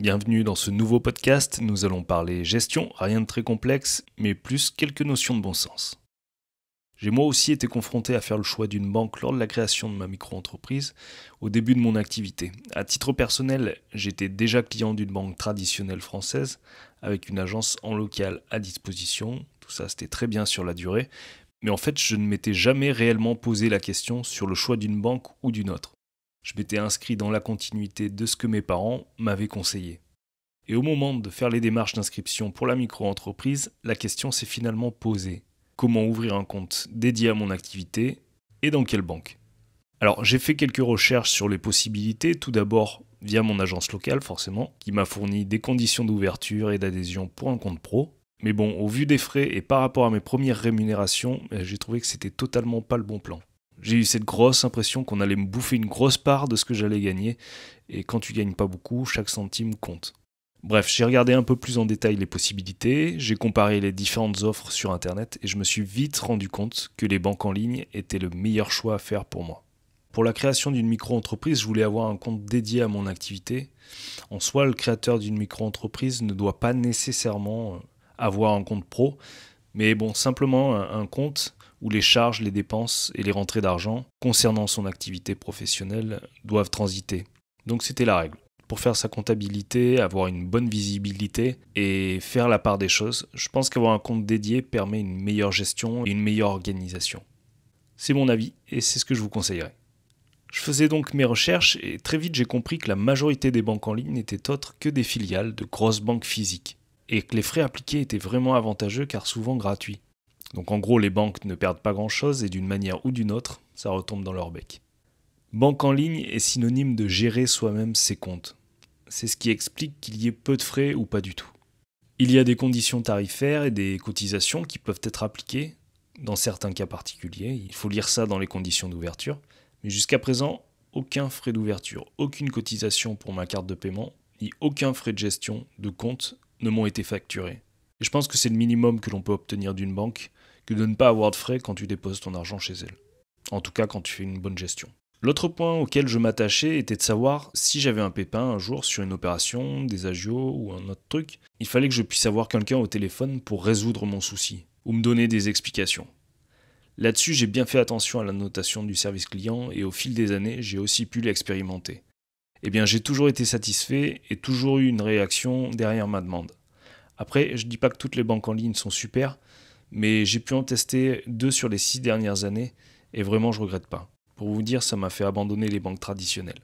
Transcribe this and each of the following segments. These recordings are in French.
Bienvenue dans ce nouveau podcast, nous allons parler gestion, rien de très complexe, mais plus quelques notions de bon sens. J'ai moi aussi été confronté à faire le choix d'une banque lors de la création de ma micro-entreprise au début de mon activité. À titre personnel, j'étais déjà client d'une banque traditionnelle française avec une agence en local à disposition. Tout ça, c'était très bien sur la durée. Mais en fait, je ne m'étais jamais réellement posé la question sur le choix d'une banque ou d'une autre. Je m'étais inscrit dans la continuité de ce que mes parents m'avaient conseillé. Et au moment de faire les démarches d'inscription pour la micro-entreprise, la question s'est finalement posée. Comment ouvrir un compte dédié à mon activité et dans quelle banque? Alors j'ai fait quelques recherches sur les possibilités, tout d'abord via mon agence locale forcément, qui m'a fourni des conditions d'ouverture et d'adhésion pour un compte pro. Mais bon, au vu des frais et par rapport à mes premières rémunérations, j'ai trouvé que c'était totalement pas le bon plan j'ai eu cette grosse impression qu'on allait me bouffer une grosse part de ce que j'allais gagner. Et quand tu gagnes pas beaucoup, chaque centime compte. Bref, j'ai regardé un peu plus en détail les possibilités, j'ai comparé les différentes offres sur Internet et je me suis vite rendu compte que les banques en ligne étaient le meilleur choix à faire pour moi. Pour la création d'une micro-entreprise, je voulais avoir un compte dédié à mon activité. En soi, le créateur d'une micro-entreprise ne doit pas nécessairement euh, avoir un compte pro, mais bon, simplement un compte où les charges, les dépenses et les rentrées d'argent concernant son activité professionnelle doivent transiter. Donc c'était la règle. Pour faire sa comptabilité, avoir une bonne visibilité et faire la part des choses, je pense qu'avoir un compte dédié permet une meilleure gestion et une meilleure organisation. C'est mon avis et c'est ce que je vous conseillerais. Je faisais donc mes recherches et très vite j'ai compris que la majorité des banques en ligne n'étaient autres que des filiales de grosses banques physiques et que les frais appliqués étaient vraiment avantageux car souvent gratuits. Donc en gros, les banques ne perdent pas grand-chose et d'une manière ou d'une autre, ça retombe dans leur bec. Banque en ligne est synonyme de gérer soi-même ses comptes. C'est ce qui explique qu'il y ait peu de frais ou pas du tout. Il y a des conditions tarifaires et des cotisations qui peuvent être appliquées dans certains cas particuliers. Il faut lire ça dans les conditions d'ouverture. Mais jusqu'à présent, aucun frais d'ouverture, aucune cotisation pour ma carte de paiement, ni aucun frais de gestion de compte ne m'ont été facturés. Je pense que c'est le minimum que l'on peut obtenir d'une banque que de ne pas avoir de frais quand tu déposes ton argent chez elle. En tout cas quand tu fais une bonne gestion. L'autre point auquel je m'attachais était de savoir si j'avais un pépin un jour sur une opération, des agios ou un autre truc, il fallait que je puisse avoir quelqu'un au téléphone pour résoudre mon souci ou me donner des explications. Là-dessus, j'ai bien fait attention à la notation du service client et au fil des années, j'ai aussi pu l'expérimenter. Eh bien, j'ai toujours été satisfait et toujours eu une réaction derrière ma demande. Après, je dis pas que toutes les banques en ligne sont super, mais j'ai pu en tester deux sur les six dernières années et vraiment je regrette pas. Pour vous dire, ça m'a fait abandonner les banques traditionnelles.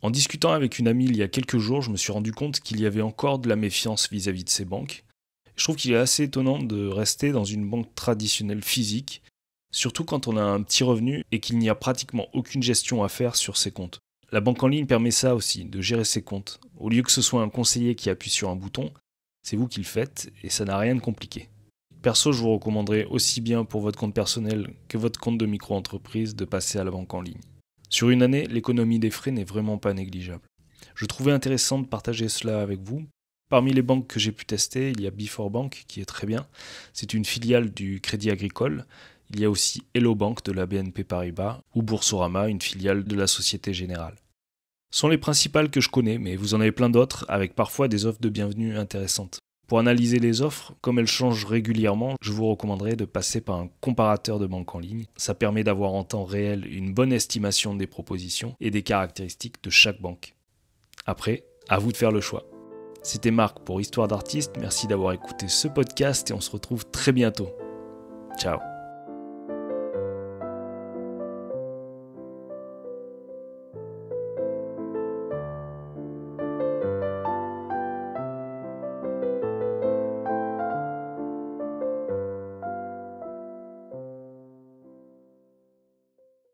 En discutant avec une amie il y a quelques jours, je me suis rendu compte qu'il y avait encore de la méfiance vis-à-vis de ces banques. Je trouve qu'il est assez étonnant de rester dans une banque traditionnelle physique, surtout quand on a un petit revenu et qu'il n'y a pratiquement aucune gestion à faire sur ses comptes. La banque en ligne permet ça aussi, de gérer ses comptes. Au lieu que ce soit un conseiller qui appuie sur un bouton, c'est vous qui le faites et ça n'a rien de compliqué. Perso, je vous recommanderais aussi bien pour votre compte personnel que votre compte de micro-entreprise de passer à la banque en ligne. Sur une année, l'économie des frais n'est vraiment pas négligeable. Je trouvais intéressant de partager cela avec vous. Parmi les banques que j'ai pu tester, il y a Before Bank qui est très bien. C'est une filiale du Crédit Agricole. Il y a aussi Hello Bank de la BNP Paribas ou Boursorama, une filiale de la Société Générale. Ce sont les principales que je connais, mais vous en avez plein d'autres avec parfois des offres de bienvenue intéressantes. Pour analyser les offres, comme elles changent régulièrement, je vous recommanderais de passer par un comparateur de banque en ligne. Ça permet d'avoir en temps réel une bonne estimation des propositions et des caractéristiques de chaque banque. Après, à vous de faire le choix. C'était Marc pour Histoire d'artiste, merci d'avoir écouté ce podcast et on se retrouve très bientôt. Ciao